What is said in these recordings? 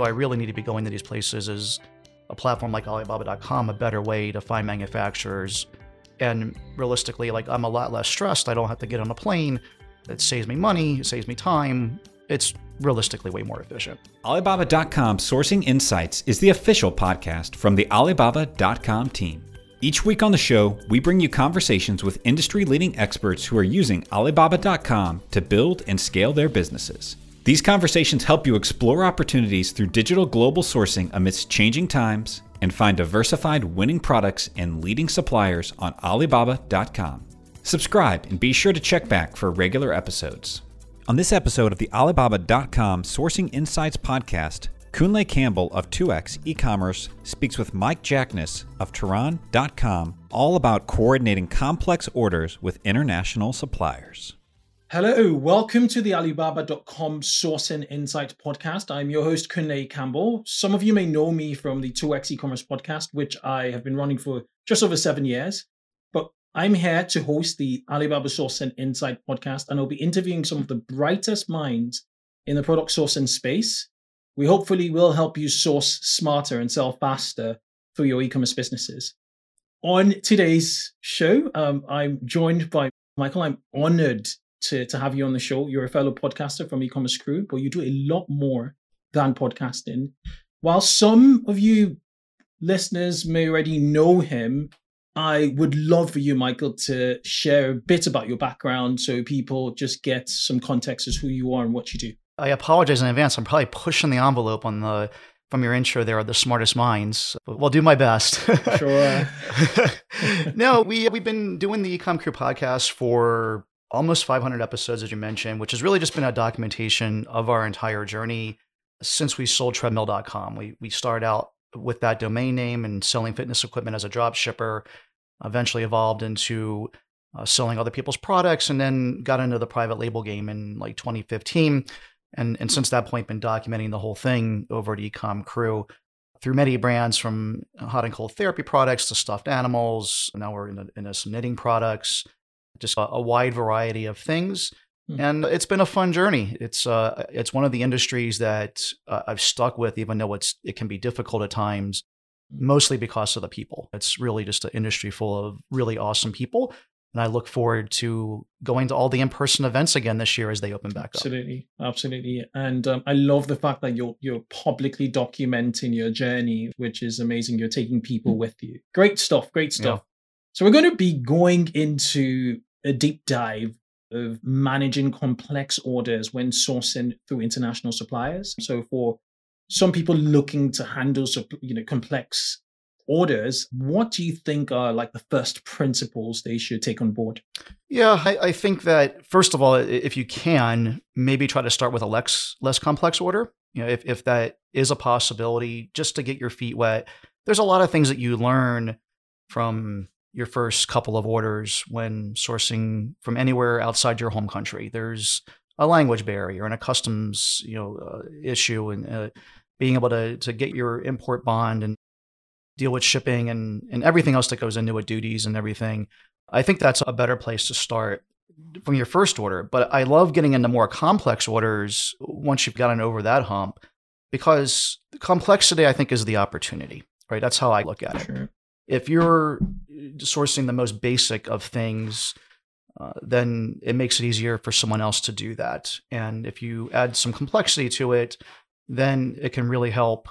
do I really need to be going to these places? Is a platform like Alibaba.com a better way to find manufacturers? And realistically, like I'm a lot less stressed. I don't have to get on a plane. It saves me money, it saves me time. It's realistically way more efficient. Alibaba.com Sourcing Insights is the official podcast from the Alibaba.com team. Each week on the show, we bring you conversations with industry leading experts who are using Alibaba.com to build and scale their businesses. These conversations help you explore opportunities through digital global sourcing amidst changing times and find diversified winning products and leading suppliers on Alibaba.com. Subscribe and be sure to check back for regular episodes. On this episode of the Alibaba.com Sourcing Insights podcast, Kunle Campbell of 2x e-commerce speaks with Mike Jackness of Terran.com all about coordinating complex orders with international suppliers. Hello, welcome to the Alibaba.com Sourcing Insight podcast. I'm your host, Kunle Campbell. Some of you may know me from the 2x e-commerce podcast, which I have been running for just over seven years. But I'm here to host the Alibaba Sourcing Insight podcast, and I'll be interviewing some of the brightest minds in the product sourcing space. We hopefully will help you source smarter and sell faster through your e-commerce businesses. On today's show, um, I'm joined by Michael. I'm honored to, to have you on the show. You're a fellow podcaster from e-commerce crew, but you do a lot more than podcasting. While some of you listeners may already know him, I would love for you, Michael, to share a bit about your background so people just get some context as who you are and what you do. I apologize in advance. I'm probably pushing the envelope on the from your intro there are the smartest minds. But we'll do my best. Sure. no, we we've been doing the Ecom Crew podcast for almost 500 episodes, as you mentioned, which has really just been a documentation of our entire journey since we sold treadmill.com. We, we started out with that domain name and selling fitness equipment as a drop shipper, eventually evolved into uh, selling other people's products, and then got into the private label game in like 2015. And, and since that point, been documenting the whole thing over at Ecom Crew through many brands from hot and cold therapy products to stuffed animals. Now we're into, into some knitting products, just a, a wide variety of things. Mm-hmm. And it's been a fun journey. It's uh, it's one of the industries that uh, I've stuck with, even though it's it can be difficult at times, mostly because of the people. It's really just an industry full of really awesome people. And I look forward to going to all the in-person events again this year as they open back absolutely, up. Absolutely, absolutely. And um, I love the fact that you're you're publicly documenting your journey, which is amazing. You're taking people with you. Great stuff. Great stuff. Yeah. So we're going to be going into a deep dive of managing complex orders when sourcing through international suppliers. So for some people looking to handle you know complex orders, what do you think are like the first principles they should take on board? Yeah, I, I think that first of all, if you can, maybe try to start with a less less complex order. You know, if if that is a possibility, just to get your feet wet. There's a lot of things that you learn from your first couple of orders when sourcing from anywhere outside your home country. There's a language barrier and a customs you know uh, issue, and uh, being able to to get your import bond and deal with shipping and and everything else that goes into it, duties and everything. I think that's a better place to start from your first order. But I love getting into more complex orders once you've gotten over that hump because complexity, I think, is the opportunity, right? That's how I look at it if you're sourcing the most basic of things, uh, then it makes it easier for someone else to do that. And if you add some complexity to it, then it can really help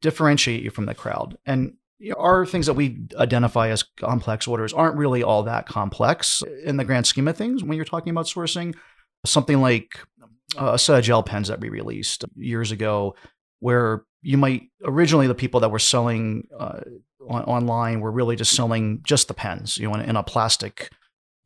differentiate you from the crowd. And our things that we identify as complex orders aren't really all that complex in the grand scheme of things when you're talking about sourcing. Something like a set of gel pens that we released years ago, where you might originally the people that were selling uh, on, online were really just selling just the pens, you know, in, in a plastic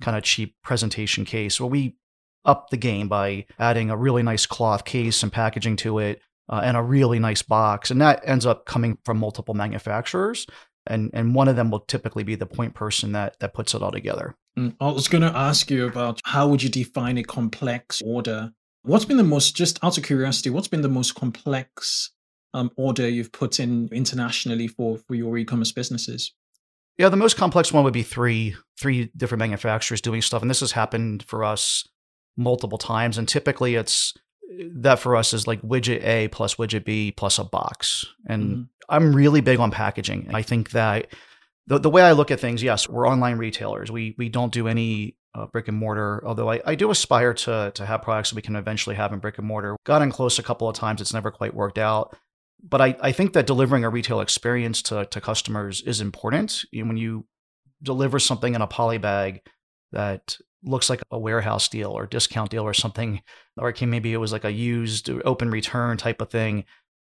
kind of cheap presentation case. Well, we upped the game by adding a really nice cloth case and packaging to it, uh, and a really nice box, and that ends up coming from multiple manufacturers. And, and one of them will typically be the point person that that puts it all together. Mm, I was going to ask you about how would you define a complex order? What's been the most, just out of curiosity, what's been the most complex um, order you've put in internationally for for your e-commerce businesses? Yeah, the most complex one would be three three different manufacturers doing stuff, and this has happened for us multiple times. And typically, it's that for us is like widget A plus widget B plus a box. And Mm-hmm. I'm really big on packaging. I think that the, the way I look at things, yes, we're online retailers. We we don't do any uh, brick and mortar, although I, I do aspire to to have products that we can eventually have in brick and mortar. Gotten close a couple of times, it's never quite worked out. But I, I think that delivering a retail experience to, to customers is important. You know, when you deliver something in a poly bag that looks like a warehouse deal or discount deal or something, or maybe it was like a used open return type of thing,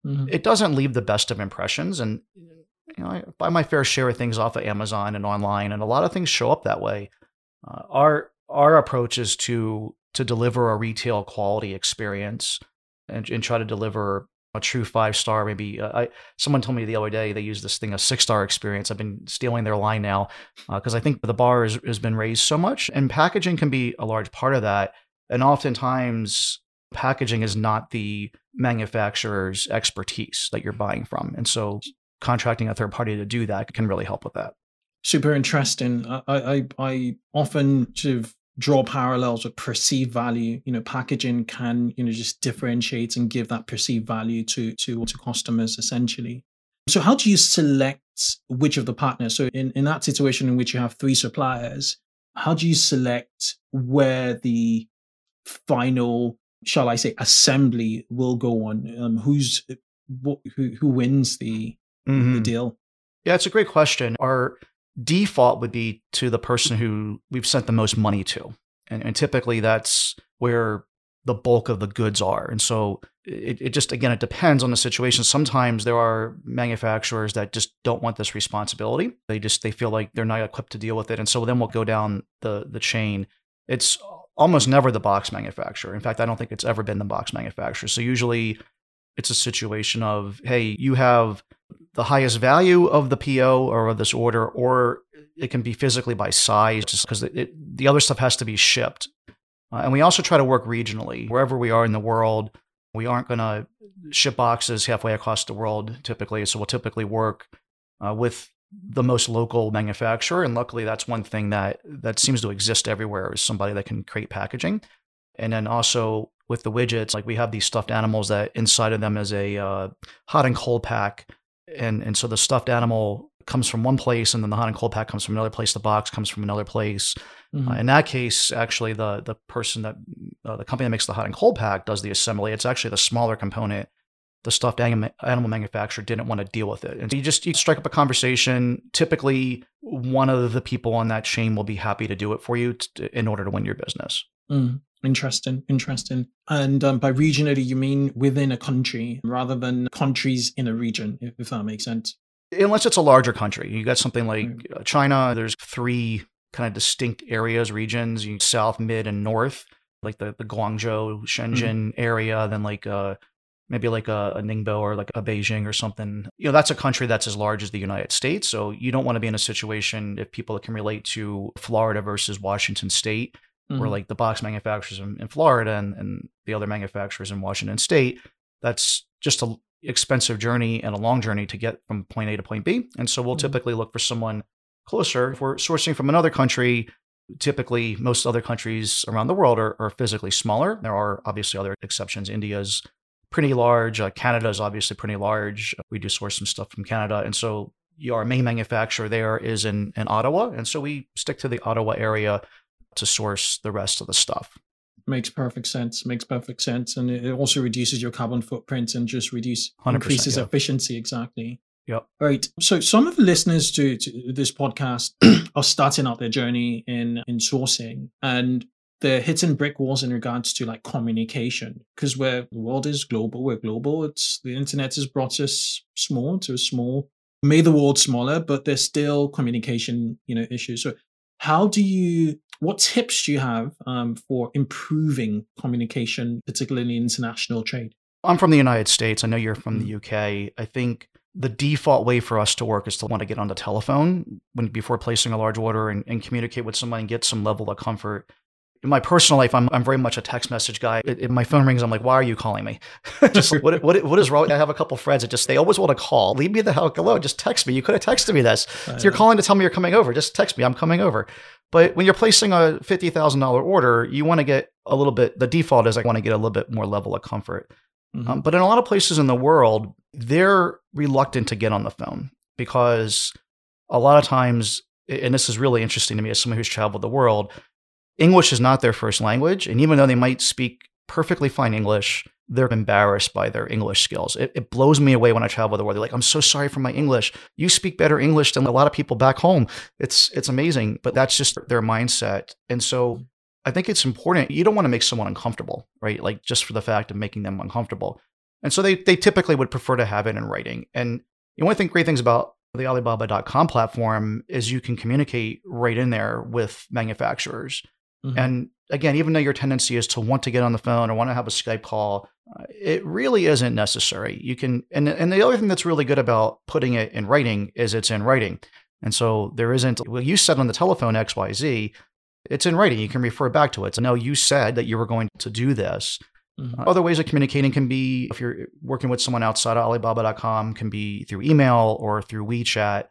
Mhm. it doesn't leave the best of impressions. And you know, I buy my fair share of things off of Amazon and online, and a lot of things show up that way. Uh, our our approach is to to deliver a retail quality experience and, and try to deliver a true five star. Maybe uh, I someone told me the other day they use this thing a six star experience. I've been stealing their line now because I think the bar has, has been raised so much, and packaging can be a large part of that. And oftentimes, packaging is not the manufacturer's expertise that you're buying from, and so contracting a third party to do that can really help with that. super interesting. I, I I often sort of draw parallels with perceived value. You know, packaging can you know just differentiate and give that perceived value to to to customers essentially. So how do you select which of the partners? So in in that situation in which you have three suppliers, how do you select where the final shall I say assembly will go on? Um, who's what, who who wins the the Mhm. deal? Yeah, it's a great question. Our default would be to the person who we've sent the most money to. And, and typically that's where the bulk of the goods are. And so it, it just, again, it depends on the situation. Sometimes there are manufacturers that just don't want this responsibility. They just, they feel like they're not equipped to deal with it. And so then we'll go down the, the chain. It's almost never the box manufacturer. In fact, I don't think it's ever been the box manufacturer. So usually it's a situation of, hey, you have the highest value of the PO or of this order, or it can be physically by size, just because the other stuff has to be shipped. Uh, and we also try to work regionally. Wherever we are in the world, we aren't going to ship boxes halfway across the world typically. So we'll typically work uh, with the most local manufacturer. And luckily, that's one thing that, that seems to exist everywhere is somebody that can create packaging. And then also with the widgets, like we have these stuffed animals that inside of them is a uh, hot and cold pack and and so the stuffed animal comes from one place and then the hot and cold pack comes from another place. The box comes from another place. Mhm. uh, in that case actually the the person that uh, the company that makes the hot and cold pack does the assembly. It's actually the smaller component. The stuffed anim- animal manufacturer didn't want to deal with it. And so you just you strike up a conversation. Typically one of the people on that chain will be happy to do it for you t- in order to win your business. Mm, interesting, interesting. And um, by regionally, you mean within a country rather than countries in a region, if, if that makes sense. unless it's a larger country. You got something like uh, China. There's three kind of distinct areas, regions: you south, mid, and north. Like the the Guangzhou, Shenzhen area. Then like uh maybe like a, a Ningbo or like a Beijing or something. You know, that's a country that's as large as the United States. So you don't want to be in a situation if people can relate to Florida versus Washington State where Mhm. like the box manufacturers in, in Florida and, and the other manufacturers in Washington State, that's just a expensive journey and a long journey to get from point A to point B. And so we'll Mhm. typically look for someone closer. If we're sourcing from another country, typically most other countries around the world are, are physically smaller. There are obviously other exceptions. India's pretty large. Uh, Canada is obviously pretty large. We do source some stuff from Canada. And so our main manufacturer there is in, in Ottawa. And so we stick to the Ottawa area to source the rest of the stuff. Makes perfect sense. Makes perfect sense. And it also reduces your carbon footprint and just reduce increases yeah. efficiency. Exactly. Yep. Right. So some of the listeners to, to this podcast are starting out their journey in in sourcing and they're hitting brick walls in regards to like communication because where the world is global, we're global. It's the internet has brought us small to a small, made the world smaller, but there's still communication, you know, issues. So how do you what tips do you have um, for improving communication, particularly in international trade? I'm from the United States. I know you're from Mm. the UK. I think the default way for us to work is to want to get on the telephone when before placing a large order and, and communicate with someone and get some level of comfort. In my personal life, I'm, I'm very much a text message guy. If if my phone rings, I'm like, why are you calling me? just what, what, what is wrong? I have a couple friends that just, they always want to call. Leave me the hell alone. Just text me. You could have texted me this. If you're calling to tell me you're coming over, just text me. I'm coming over. But when you're placing a $50,000 order, you want to get a little bit, the default is I want to get a little bit more level of comfort. Mhm. Um, but in a lot of places in the world, they're reluctant to get on the phone because a lot of times, and this is really interesting to me as someone who's traveled the world, English is not their first language. And even though they might speak perfectly fine English, they're embarrassed by their English skills. It, it blows me away when I travel the world. They're like, I'm so sorry for my English. You speak better English than a lot of people back home. It's it's amazing, but that's just their mindset. And so I think it's important. You don't want to make someone uncomfortable, right? Like just for the fact of making them uncomfortable. And so they they typically would prefer to have it in writing. And the only thing great things about the Alibaba.com platform is you can communicate right in there with manufacturers. Mhm. And again, even though your tendency is to want to get on the phone or want to have a Skype call, uh, it really isn't necessary. You can, and and the other thing that's really good about putting it in writing is it's in writing, and so there isn't. Well, you said on the telephone X Y Z, it's in writing. You can refer back to it. So no, you said that you were going to do this. Mhm. Other ways of communicating can be if you're working with someone outside of Alibaba.com, can be through email or through WeChat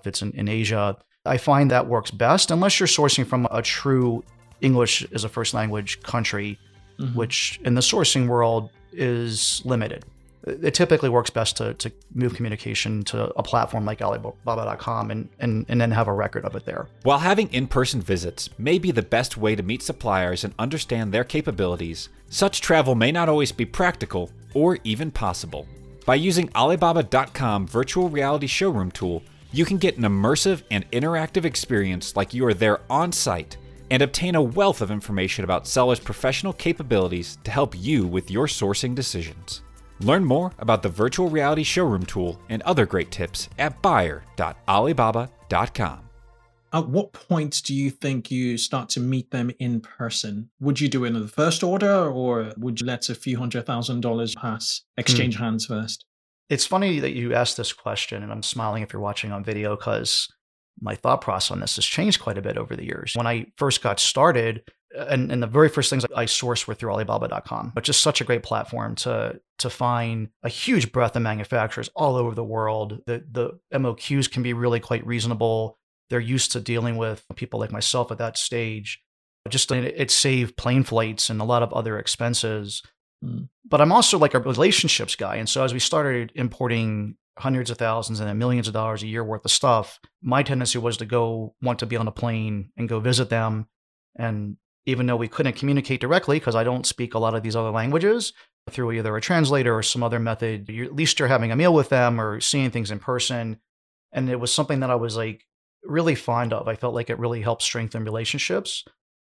if it's in, in Asia. I find that works best unless you're sourcing from a true English as a first language country, Mhm. which in the sourcing world is limited. It typically works best to, to move communication to a platform like Alibaba.com and, and, and then have a record of it there. While having in person visits may be the best way to meet suppliers and understand their capabilities, such travel may not always be practical or even possible. By using Alibaba.com virtual reality showroom tool, you can get an immersive and interactive experience like you are there on site and obtain a wealth of information about sellers' professional capabilities to help you with your sourcing decisions. Learn more about the virtual reality showroom tool and other great tips at buyer.alibaba.com. At what point do you think you start to meet them in person? Would you do it in the first order or would you let a few hundred thousand dollars pass, exchange hmm. hands first? It's funny that you asked this question, and I'm smiling if you're watching on video because my thought process on this has changed quite a bit over the years. When I first got started, and, and the very first things I sourced were through Alibaba.com, but just such a great platform to to find a huge breadth of manufacturers all over the world. The the MOQs can be really quite reasonable. They're used to dealing with people like myself at that stage. Just it, it saved plane flights and a lot of other expenses. Mm. But I'm also like a relationships guy, and so as we started importing hundreds of thousands and then millions of dollars a year worth of stuff, my tendency was to go want to be on a plane and go visit them. And even though we couldn't communicate directly because I don't speak a lot of these other languages, through either a translator or some other method, at least you're having a meal with them or seeing things in person. And it was something that I was like really fond of. I felt like it really helped strengthen relationships.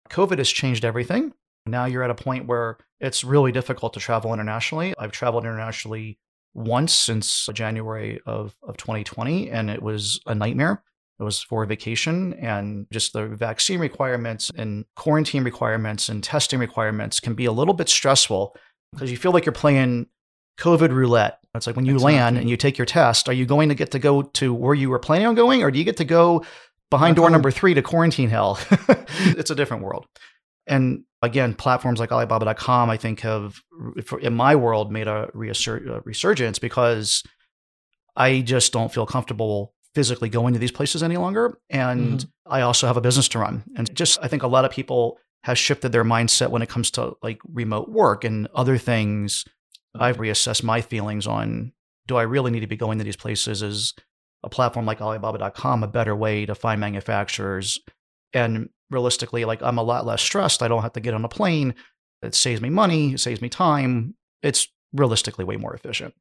COVID has changed everything. Now you're at a point where it's really difficult to travel internationally. I've traveled internationally once since January of, of 2020, and it was a nightmare. It was for vacation, and just the vaccine requirements and quarantine requirements and testing requirements can be a little bit stressful because you feel like you're playing COVID roulette. It's like when you land and you take your test, are you going to get to go to where you were planning on going, or do you get to go behind door uh-huh. number three to quarantine hell? it's a different world. And again, platforms like Alibaba.com, I think, have, in my world, made a a resurgence because I just don't feel comfortable physically going to these places any longer. And mm-hmm. I also have a business to run. And just, I think a lot of people have shifted their mindset when it comes to like remote work and other things. I've reassessed my feelings on do I really need to be going to these places? Is a platform like Alibaba.com a better way to find manufacturers? And realistically, like I'm a lot less stressed. I don't have to get on a plane. It saves me money, it saves me time. It's realistically way more efficient.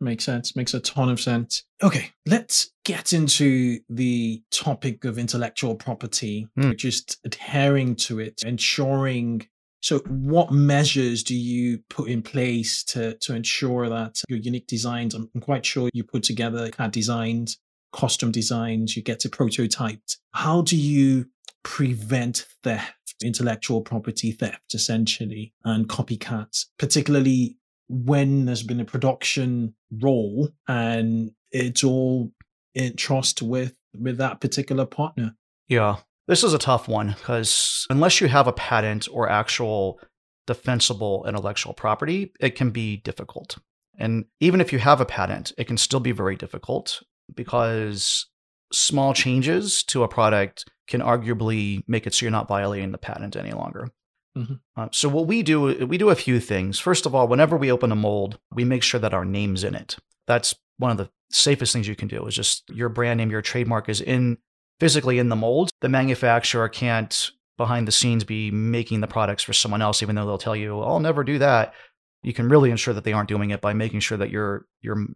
Makes sense. Makes a ton of sense. Okay, let's get into the topic of intellectual property, Hmm. just adhering to it, ensuring. So, what measures do you put in place to to ensure that your unique designs? I'm, I'm quite sure you put together CAD designs, custom designs, you get to prototyped. How do you prevent theft, intellectual property theft, essentially, and copycats, particularly when there's been a production role and it's all in trust with with that particular partner. Yeah. This is a tough one because unless you have a patent or actual defensible intellectual property, it can be difficult. And even if you have a patent, it can still be very difficult because small changes to a product can arguably make it so you're not violating the patent any longer. Mhm. Uh, so what we do, we do a few things. First of all, whenever we open a mold, we make sure that our name's in it. That's one of the safest things you can do. Is just your brand name, your trademark is in physically in the mold. The manufacturer can't behind the scenes be making the products for someone else, even though they'll tell you, "I'll never do that." You can really ensure that they aren't doing it by making sure that your your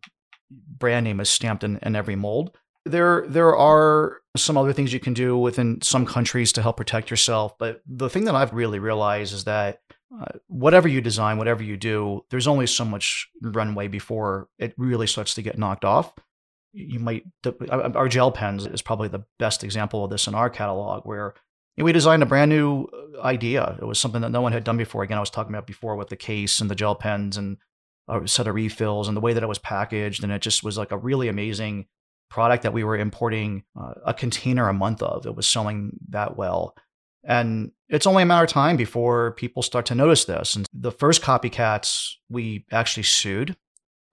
brand name is stamped in, in every mold. There, there are some other things you can do within some countries to help protect yourself. But the thing that I've really realized is that uh, whatever you design, whatever you do, there's only so much runway before it really starts to get knocked off. You might, our gel pens is probably the best example of this in our catalog, where we designed a brand new uh, idea. It was something that no one had done before. Again, I was talking about before with the case and the gel pens and a set of refills and the way that it was packaged. And it just was like a really amazing product that we were importing uh, a container a month of. It was selling that well. And it's only a matter of time before people start to notice this. And the first copycats we actually sued,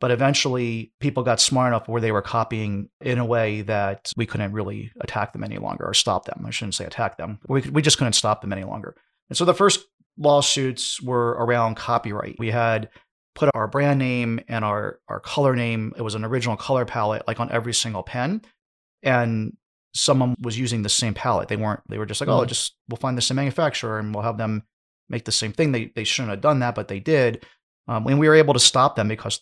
but eventually people got smart enough where they were copying in a way that we couldn't really attack them any longer or stop them. I shouldn't say attack them. We, we just couldn't stop them any longer. And so the first lawsuits were around copyright. We had put our brand name and our our color name. It was an original color palette, like on every single pen, and someone was using the same palette. They weren't. They were just like, oh, mm-hmm. just we'll find the same manufacturer and we'll have them make the same thing. They they shouldn't have done that, but they did. Um, and we were able to stop them because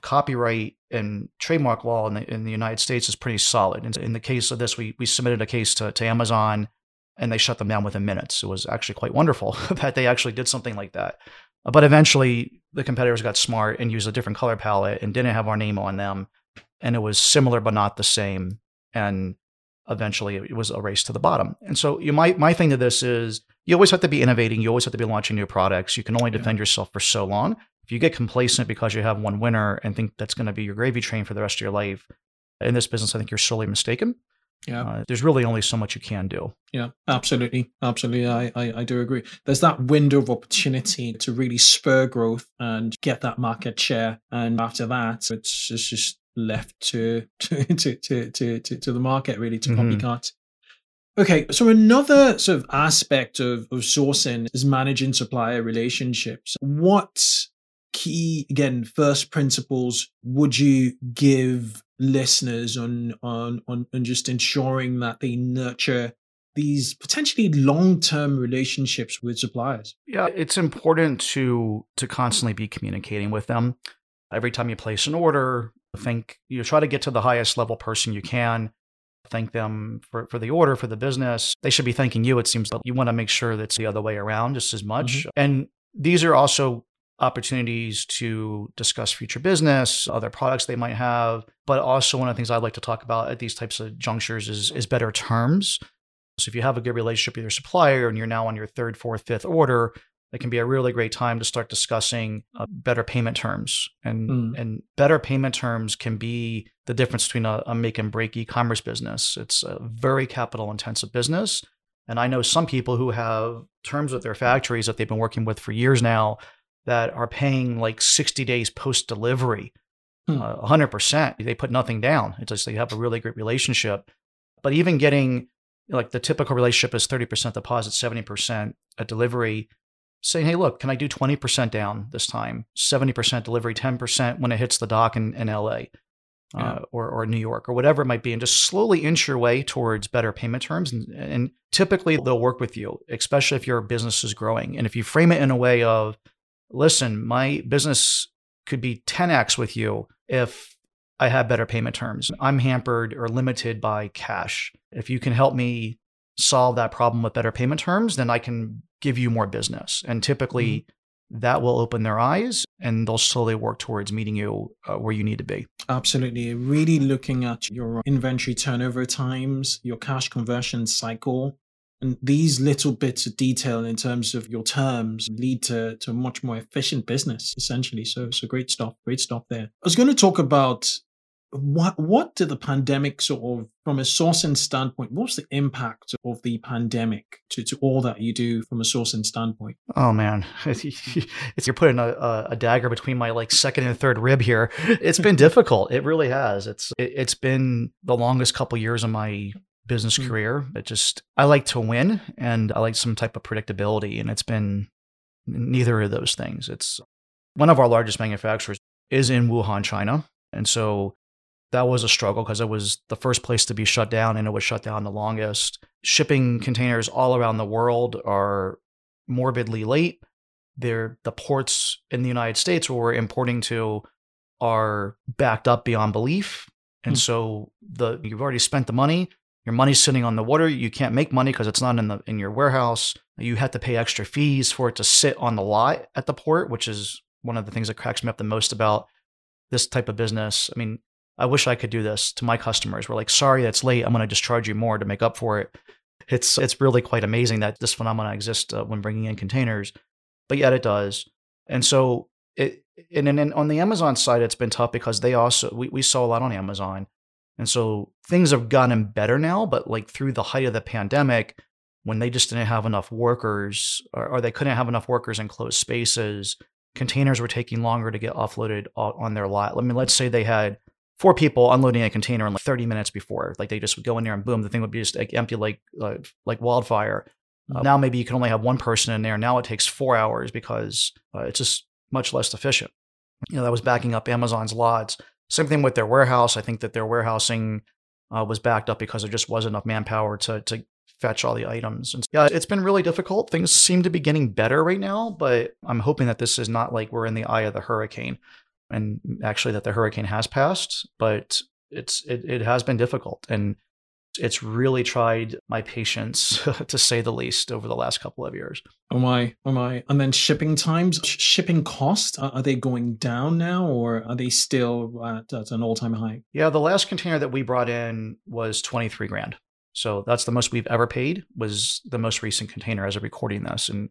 copyright and trademark law in the, in the United States is pretty solid. And in the case of this, we we submitted a case to, to Amazon and they shut them down within minutes. It was actually quite wonderful that they actually did something like that. But eventually, the competitors got smart and used a different color palette and didn't have our name on them. And it was similar, but not the same. And eventually, it was a race to the bottom. And so, you my my thing to this is you always have to be innovating. You always have to be launching new products. You can only defend yourself for so long. If you get complacent because you have one winner and think that's going to be your gravy train for the rest of your life, in this business, I think you're sorely mistaken. Yeah. Uh, there's really only so much you can do. Yeah, absolutely. Absolutely. I, I, I do agree. There's that window of opportunity to really spur growth and get that market share. And after that, it's, it's just left to to, to, to, to, to the market really to mm-hmm. copycat. Okay, so another sort of aspect of, of sourcing is managing supplier relationships. What key, again, first principles would you give listeners on on on, on just ensuring that they nurture these potentially long-term relationships with suppliers. Yeah it's important to to constantly be communicating with them. Every time you place an order think you try to get to the highest level person you can. Thank them for, for the order for the business. They should be thanking you it seems but you want to make sure that's the other way around just as much. Mm-hmm. and these are also opportunities to discuss future business, other products they might have. But also, one of the things I'd like to talk about at these types of junctures is, is better terms. So, if you have a good relationship with your supplier and you're now on your third, fourth, fifth order, it can be a really great time to start discussing uh, better payment terms. And, mm. and better payment terms can be the difference between a, a make and break e commerce business. It's a very capital intensive business. And I know some people who have terms with their factories that they've been working with for years now that are paying like 60 days post delivery, hmm. uh, 100%. They put nothing down. It's just they have a really great relationship. But even getting like the typical relationship is 30% deposit, 70% at delivery, saying, hey, look, can I do 20% down this time? 70% delivery, 10% when it hits the dock in, in LA. Uh, or, or New York or whatever it might be, and just slowly inch your way towards better payment terms. And, and typically they'll work with you, especially if your business is growing. And if you frame it in a way of, listen, my business could be 10x with you if I have better payment terms. I'm hampered or limited by cash. If you can help me solve that problem with better payment terms, then I can give you more business. And typically, mm-hmm. that will open their eyes and they'll slowly work towards meeting you uh, where you need to be. Absolutely. Really looking at your inventory turnover times, your cash conversion cycle, and these little bits of detail in terms of your terms lead to, to a much more efficient business, essentially. So, so great stuff, great stuff there. I was going to talk about what what did the pandemic sort of from a sourcing standpoint what's the impact of the pandemic to, to all that you do from a sourcing standpoint oh man if you're putting a, a dagger between my like second and third rib here it's been difficult it really has it's it, has been the longest couple years of my business Mm. career. It just I like to win and I like some type of predictability, and it's been neither of those things. It's one of our largest manufacturers is in Wuhan, China, and so that was a struggle because it was the first place to be shut down and it was shut down the longest. Shipping containers all around the world are morbidly late. They're the ports in the United States where we're importing to are backed up beyond belief. And Hmm. so the you've already spent the money. Your money's sitting on the water. You can't make money because it's not in the in your warehouse. You have to pay extra fees for it to sit on the lot at the port, which is one of the things that cracks me up the most about this type of business. I mean, I wish I could do this to my customers. We're like, sorry, that's late. I'm going to just charge you more to make up for it. It's it's really quite amazing that this phenomenon exists uh, when bringing in containers, but yet it does. And so it and then on the Amazon side, it's been tough because they also we, we saw a lot on Amazon, and so things have gotten better now. But like through the height of the pandemic, when they just didn't have enough workers, or, or they couldn't have enough workers in closed spaces, containers were taking longer to get offloaded on their lot. I mean, let's say they had four people unloading a container in like 30 minutes before, like they just would go in there and boom, the thing would be just like empty like uh, like wildfire. Uh, now maybe you can only have one person in there. Now it takes four hours because uh, it's just much less efficient. You know, that was backing up Amazon's lots. Same thing with their warehouse. I think that their warehousing uh, was backed up because there just wasn't enough manpower to to fetch all the items. And yeah, it's been really difficult. Things seem to be getting better right now, but I'm hoping that this is not like we're in the eye of the hurricane, and actually that the hurricane has passed. But it's it, it has been difficult, and it's really tried my patience to say the least over the last couple of years. Oh my, oh my. And then shipping times, sh- shipping costs, are, are they going down now or are they still at, at an all time high? Yeah, the last container that we brought in was 23 grand. So that's the most we've ever paid was the most recent container as of recording this. And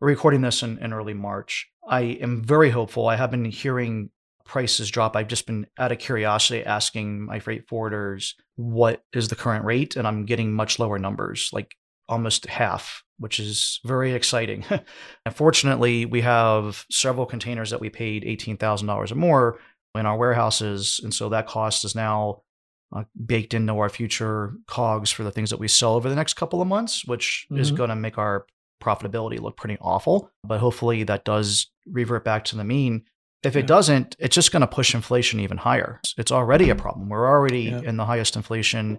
we're recording this in, in early March. I am very hopeful. I have been hearing prices drop. I've just been out of curiosity asking my freight forwarders what is the current rate, and I'm getting much lower numbers, like almost half, which is very exciting. Unfortunately, we have several containers that we paid $18,000 or more in our warehouses. And so that cost is now uh, baked into our future cogs for the things that we sell over the next couple of months, which is Mhm. going to make our profitability look pretty awful. But hopefully that does revert back to the mean. If it Yeah. doesn't, it's just going to push inflation even higher. It's already a problem. We're already Yeah. in the highest inflation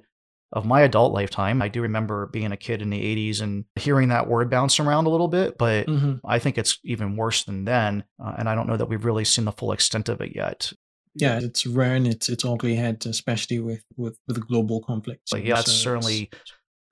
of my adult lifetime. I do remember being a kid in the 80s and hearing that word bounce around a little bit, but Mhm. I think it's even worse than then. Uh, and I don't know that we've really seen the full extent of it yet. Yeah, it's rearing its, its ugly head, especially with, with, with the global conflict. But yeah, So it's it's-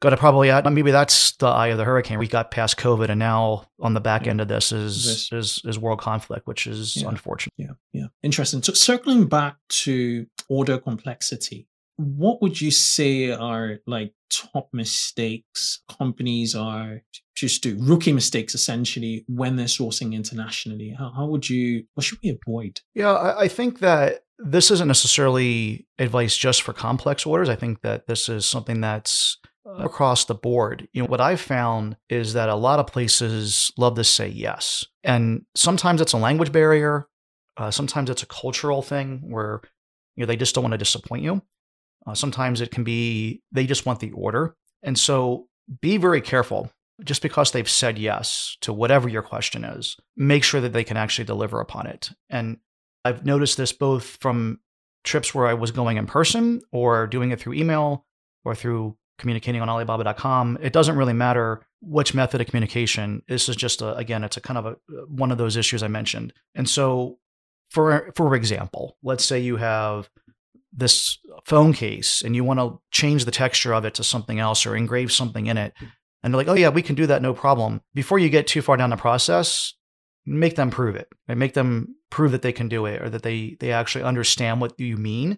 going to probably add. Maybe that's the eye of the hurricane. We got past COVID, and now on the back Yeah. end of this is This- is is world conflict, which is Yeah. unfortunate. Yeah, yeah. Interesting. So circling back to order complexity, what would you say are like top mistakes companies are just do rookie mistakes essentially when they're sourcing internationally? How, how would you what should we avoid? Yeah, I, I think that this isn't necessarily advice just for complex orders. I think that this is something that's across the board. You know, what I've found is that a lot of places love to say yes. And sometimes it's a language barrier. Uh, sometimes it's a cultural thing where, you know, they just don't want to disappoint you. Uh, sometimes it can be they just want the order. And so be very careful. Just because they've said yes to whatever your question is, make sure that they can actually deliver upon it. And I've noticed this both from trips where I was going in person or doing it through email or through communicating on Alibaba.com. It doesn't really matter which method of communication. This is just a, again, it's a kind of a uh, one of those issues I mentioned. And so, for for example, let's say you have this phone case and you want to change the texture of it to something else or engrave something in it. And they're like, oh, yeah, we can do that, no problem. Before you get too far down the process, make them prove it and make them prove that they can do it or that they, they actually understand what you mean.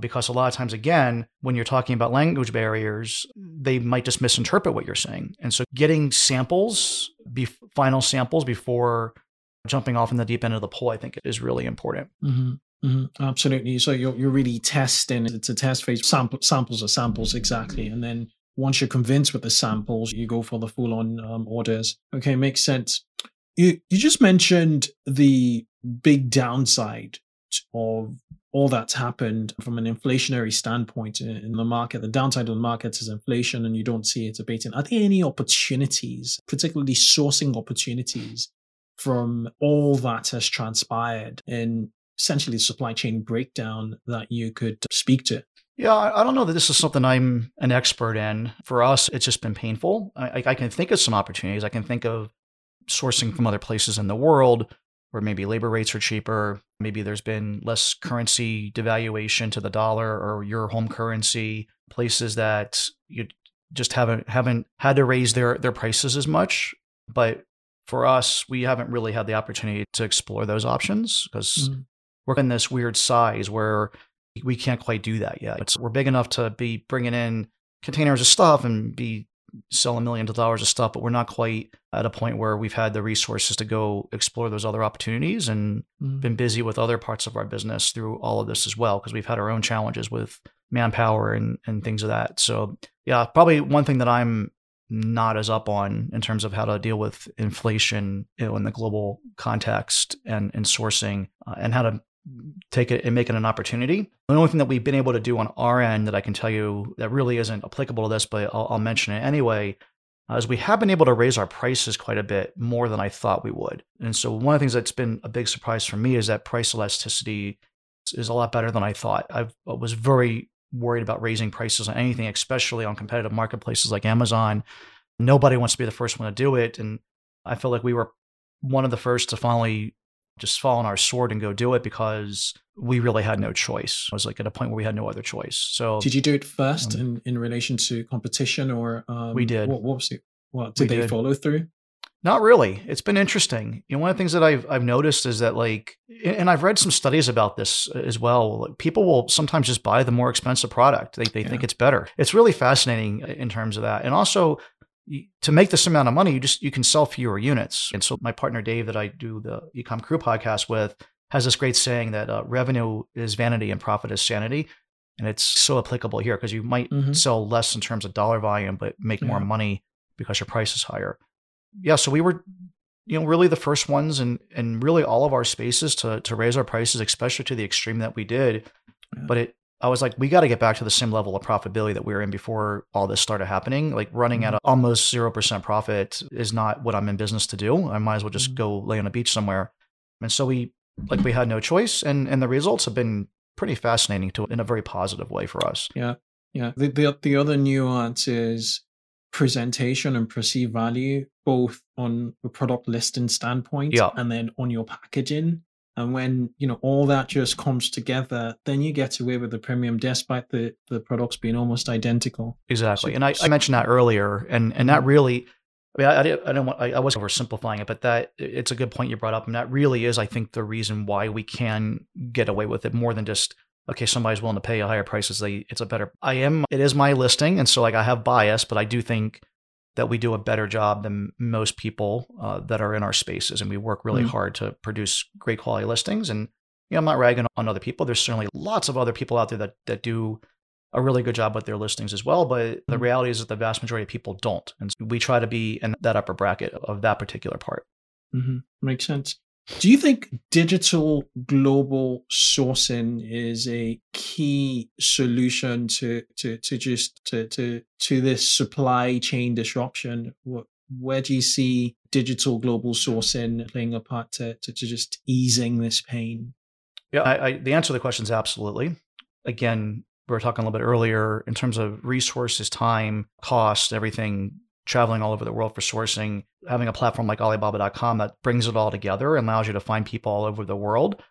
Because a lot of times, again, when you're talking about language barriers, they might just misinterpret what you're saying. And so, getting samples, be, final samples before jumping off in the deep end of the pool, I think is really important. Mm-hmm. Mm-hmm. Absolutely. So you're you're really testing. It's a test phase. Sample, samples are samples exactly, and then once you're convinced with the samples, you go for the full on um, orders. Okay, makes sense. You you just mentioned the big downside of all that's happened from an inflationary standpoint in the market, the downside of the markets is inflation and you don't see it abating. Are there any opportunities, particularly sourcing opportunities from all that has transpired in essentially the supply chain breakdown that you could speak to? Yeah, I don't know that this is something I'm an expert in. For us, it's just been painful. I, I, can think of some opportunities. I can think of sourcing from other places in the world where maybe labor rates are cheaper. Maybe there's been less currency devaluation to the dollar or your home currency. Places that you just haven't haven't had to raise their their prices as much. But for us, we haven't really had the opportunity to explore those options because mm. we're in this weird size where we can't quite do that yet. It's, we're big enough to be bringing in containers of stuff and be selling a million dollars of stuff, but we're not quite at a point where we've had the resources to go explore those other opportunities and mm. been busy with other parts of our business through all of this as well, because we've had our own challenges with manpower and, and things of that. So, yeah, probably one thing that I'm not as up on in terms of how to deal with inflation you know, in the global context and, and sourcing uh, and how to take it and make it an opportunity. The only thing that we've been able to do on our end that I can tell you that really isn't applicable to this, but I'll, I'll mention it anyway, uh, is we have been able to raise our prices quite a bit more than I thought we would. And so one of the things that's been a big surprise for me is that price elasticity is a lot better than I thought. I've, I was very worried about raising prices on anything, especially on competitive marketplaces like Amazon. Nobody wants to be the first one to do it. And I feel like we were one of the first to finally just fall on our sword and go do it because we really had no choice. It was like at a point where we had no other choice. So did you do it first um, in, in relation to competition or um, we did? What, what was it? What did we they did. follow through? Not really. It's been interesting. You know, one of the things that I've I've noticed is that like, and I've read some studies about this as well. Like, people will sometimes just buy the more expensive product. They they yeah. think it's better. It's really fascinating in terms of that. And also, to make this amount of money, you just you can sell fewer units. And so my partner Dave, that I do the Ecom Crew podcast with, has this great saying that uh, revenue is vanity and profit is sanity, and it's so applicable here because you might mm-hmm. sell less in terms of dollar volume, but make yeah. more money because your price is higher. Yeah, so we were, you know, really the first ones and and really all of our spaces to to raise our prices, especially to the extreme that we did. Yeah. But it I was like, we got to get back to the same level of profitability that we were in before all this started happening. Like running mm-hmm. at almost 0% profit is not what I'm in business to do. I might as well just mm-hmm. go lay on a beach somewhere. And so we, like, we had no choice. And, and the results have been pretty fascinating to in a very positive way for us. Yeah. Yeah. The, the, the other nuance is presentation and perceived value, both on a product listing standpoint yeah. and then on your packaging. And when you know all that just comes together, then you get away with the premium, despite the the products being almost identical. Exactly, so, and I, I, mentioned that earlier, and and that mm-hmm. really, I mean, I, I, I don't want, I, I was oversimplifying it, but that it's a good point you brought up, and that really is, I think, the reason why we can get away with it more than just okay, somebody's willing to pay a higher price. They, it's a better. I am. It is my listing, and so like I have bias, but I do think that we do a better job than most people uh, that are in our spaces, and we work really mm-hmm. hard to produce great quality listings. And you know, I'm not ragging on other people. There's certainly lots of other people out there that that do a really good job with their listings as well. But mm-hmm. the reality is that the vast majority of people don't, and so we try to be in that upper bracket of that particular part. Mm-hmm. Makes sense. Do you think digital global sourcing is a key solution to to to just to to to this supply chain disruption? Where do you see digital global sourcing playing a part to to, to just easing this pain? Yeah, I, I, the answer to the question is absolutely. Again, we were talking a little bit earlier in terms of resources, time, cost, everything traveling all over the world for sourcing, having a platform like Alibaba.com that brings it all together and allows you to find people all over the world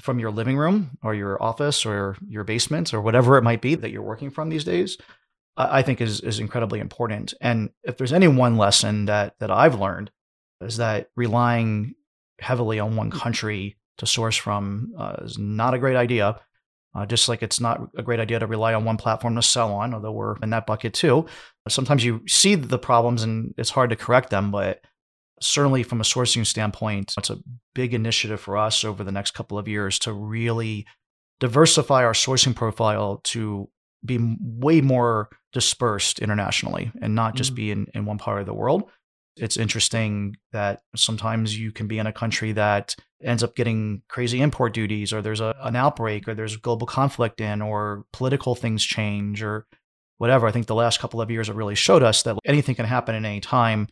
from your living room or your office or your basement or whatever it might be that you're working from these days, I think is is incredibly important. And if there's any one lesson that that I've learned is that relying heavily on one country to source from uh, is not a great idea. Uh, just like it's not a great idea to rely on one platform to sell on, although we're in that bucket too. Sometimes you see the problems and it's hard to correct them, but certainly from a sourcing standpoint, it's a big initiative for us over the next couple of years to really diversify our sourcing profile to be way more dispersed internationally and not just mm-hmm. be in, in one part of the world. It's interesting that sometimes you can be in a country that ends up getting crazy import duties, or there's a, an outbreak, or there's global conflict in, or political things change, or whatever. I think the last couple of years have really showed us that anything can happen at any time,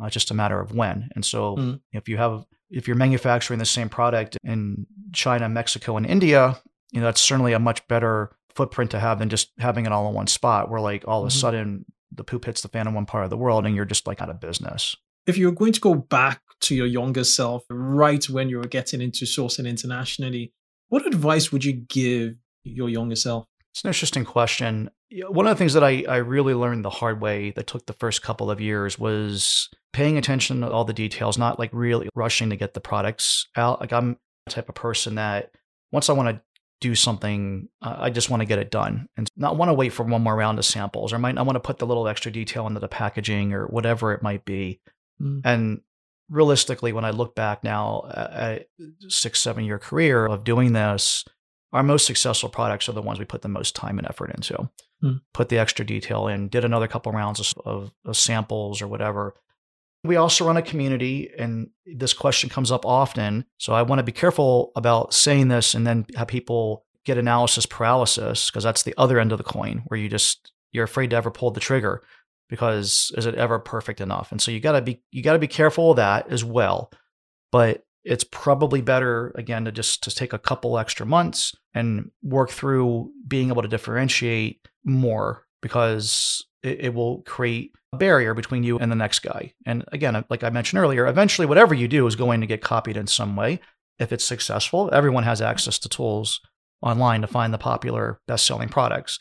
uh, just a matter of when. And so mm. if you have if you're manufacturing the same product in China, Mexico, and India, you know that's certainly a much better footprint to have than just having it all in one spot. Where like all of a mm-hmm. sudden the poop hits the fan in one part of the world and you're just like out of business. If you were going to go back to your younger self right when you were getting into sourcing internationally, what advice would you give your younger self? It's an interesting question. One of the things that I, I really learned the hard way that took the first couple of years was paying attention to all the details, not like really rushing to get the products out. Like I'm the type of person that once I want to do something, uh, I just want to get it done and not want to wait for one more round of samples or might not want to put the little extra detail into the packaging or whatever it might be. Mm. And realistically, when I look back now at six, seven year career of doing this, our most successful products are the ones we put the most time and effort into. Mm. Put the extra detail in, did another couple rounds of, of, of samples or whatever. We also run a community, and this question comes up often. So I want to be careful about saying this and then have people get analysis paralysis because that's the other end of the coin where you just you're afraid to ever pull the trigger because is it ever perfect enough? And so you got to be you got to be careful of that as well. But it's probably better again to just to take a couple extra months and work through being able to differentiate more because it, it will create a barrier between you and the next guy. And again, like I mentioned earlier, eventually whatever you do is going to get copied in some way. If it's successful, everyone has access to tools online to find the popular best selling products.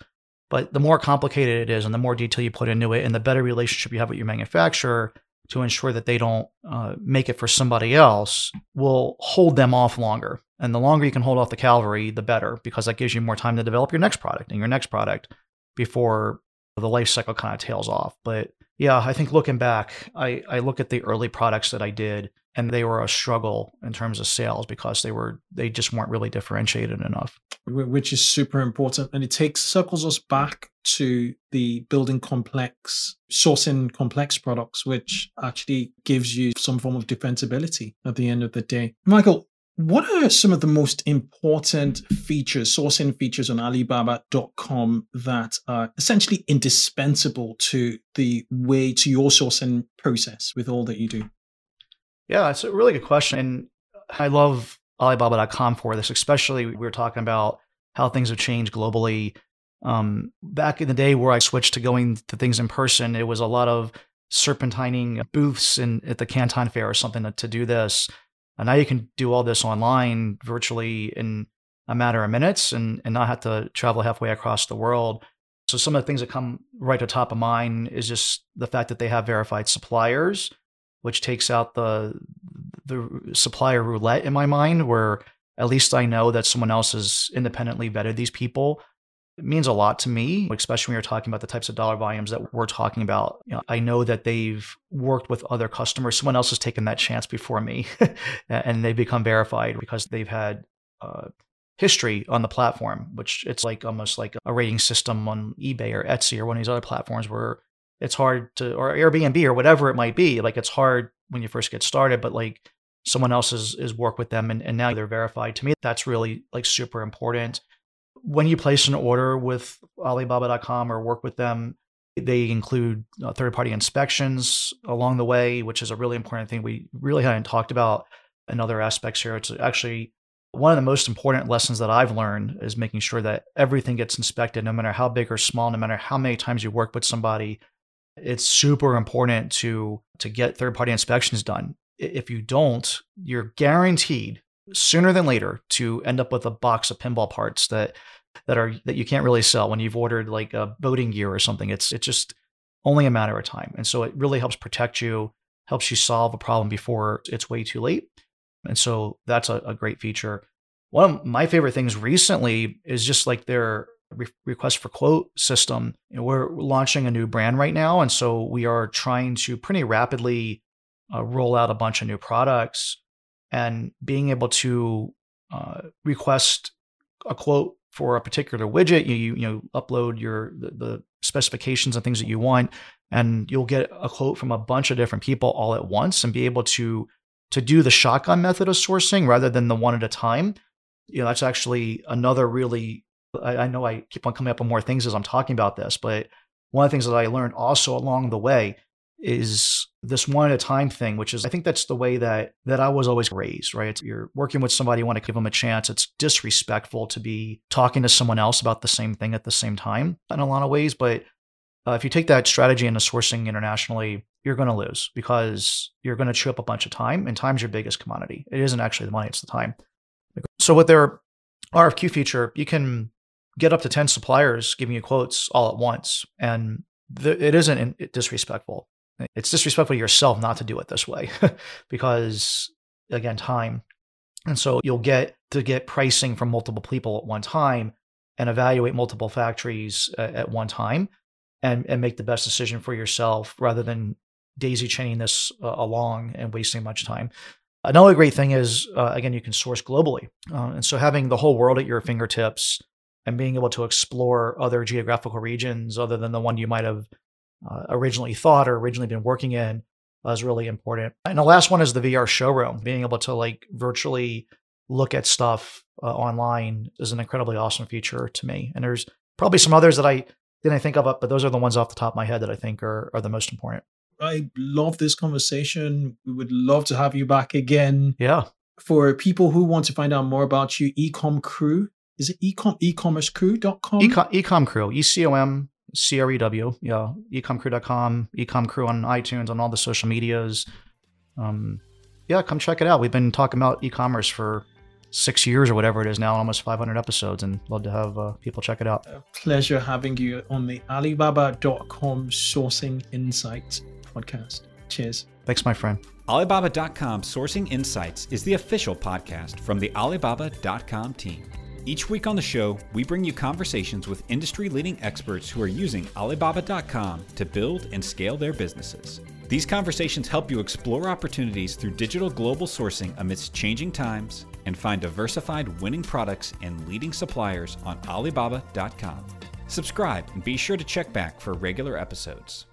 But the more complicated it is and the more detail you put into it and the better relationship you have with your manufacturer to ensure that they don't uh, make it for somebody else will hold them off longer. And the longer you can hold off the cavalry, the better, because that gives you more time to develop your next product and your next product before the life cycle kind of tails off. But yeah, I think looking back, I, I look at the early products that I did and they were a struggle in terms of sales because they were they just weren't really differentiated enough which is super important and it takes circles us back to the building complex sourcing complex products which actually gives you some form of defensibility at the end of the day michael what are some of the most important features, sourcing features on Alibaba.com that are essentially indispensable to the way to your sourcing process with all that you do? Yeah, it's a really good question. And I love Alibaba.com for this, especially we were talking about how things have changed globally. Um, back in the day where I switched to going to things in person, it was a lot of serpentining booths in at the Canton Fair or something to, to do this. And now you can do all this online virtually in a matter of minutes and, and not have to travel halfway across the world. So some of the things that come right to top of mind is just the fact that they have verified suppliers, which takes out the the supplier roulette in my mind, where at least I know that someone else has independently vetted these people. It means a lot to me, especially when you're talking about the types of dollar volumes that we're talking about. You know, I know that they've worked with other customers. Someone else has taken that chance before me, and they've become verified because they've had uh, history on the platform, which it's like almost like a rating system on eBay or Etsy or one of these other platforms where it's hard to, or Airbnb or whatever it might be. Like it's hard when you first get started, but like someone else has, has worked with them and, and now they're verified. To me, that's really like super important when you place an order with Alibaba.com or work with them, they include uh, third party inspections along the way, which is a really important thing we really hadn't talked about in other aspects here. It's actually one of the most important lessons that I've learned is making sure that everything gets inspected, no matter how big or small, no matter how many times you work with somebody. It's super important to to get third party inspections done. If you don't, you're guaranteed sooner than later to end up with a box of pinball parts that that are that you can't really sell when you've ordered like a boating gear or something. It's it's just only a matter of time. And so it really helps protect you, helps you solve a problem before it's way too late. And so that's a, a great feature. One of my favorite things recently is just like their re- request for quote system. You know, we're launching a new brand right now, and so we are trying to pretty rapidly uh, roll out a bunch of new products and being able to uh, request a quote for a particular widget you you, you know upload your the, the, specifications and things that you want and you'll get a quote from a bunch of different people all at once and be able to to do the shotgun method of sourcing rather than the one at a time. You know, that's actually another really I, I know I keep on coming up with more things as I'm talking about this, but one of the things that I learned also along the way is this one at a time thing, which is I think that's the way that that I was always raised, right? It's, you're working with somebody, you want to give them a chance. It's disrespectful to be talking to someone else about the same thing at the same time in a lot of ways. But uh, if you take that strategy into sourcing internationally, you're going to lose because you're going to chew up a bunch of time, and time's your biggest commodity. It isn't actually the money; it's the time. So with their RFQ feature, you can get up to 10 suppliers giving you quotes all at once. And it isn't disrespectful. It's disrespectful to yourself not to do it this way because, again, time. And so you'll get to get pricing from multiple people at one time and evaluate multiple factories at one time and, and make the best decision for yourself rather than daisy chaining this uh, along and wasting much time. Another great thing is, uh, again, you can source globally. Uh, and so having the whole world at your fingertips and being able to explore other geographical regions other than the one you might have uh, originally thought or originally been working in uh, is really important. And the last one is the VR showroom. Being able to like virtually look at stuff uh, online is an incredibly awesome feature to me. And there's probably some others that I didn't think of, but those are the ones off the top of my head that I think are, are the most important. I love this conversation. We would love to have you back again. Yeah. For people who want to find out more about you, Ecom Crew is it ecom ecommercecrew.com? Ecom, ecom crew, E C O M C R E W. Yeah, ecomcrew.com, ecom crew on iTunes, on all the social medias. Um, yeah, come check it out. We've been talking about e-commerce for six years or whatever it is now, almost 500 episodes, and love to have uh, people check it out. A pleasure having you on the Alibaba.com Sourcing Insights podcast. Cheers. Thanks, my friend. Alibaba.com Sourcing Insights is the official podcast from the Alibaba.com team. Each week on the show, we bring you conversations with industry leading experts who are using Alibaba.com to build and scale their businesses. These conversations help you explore opportunities through digital global sourcing amidst changing times and find diversified winning products and leading suppliers on Alibaba.com. Subscribe and be sure to check back for regular episodes.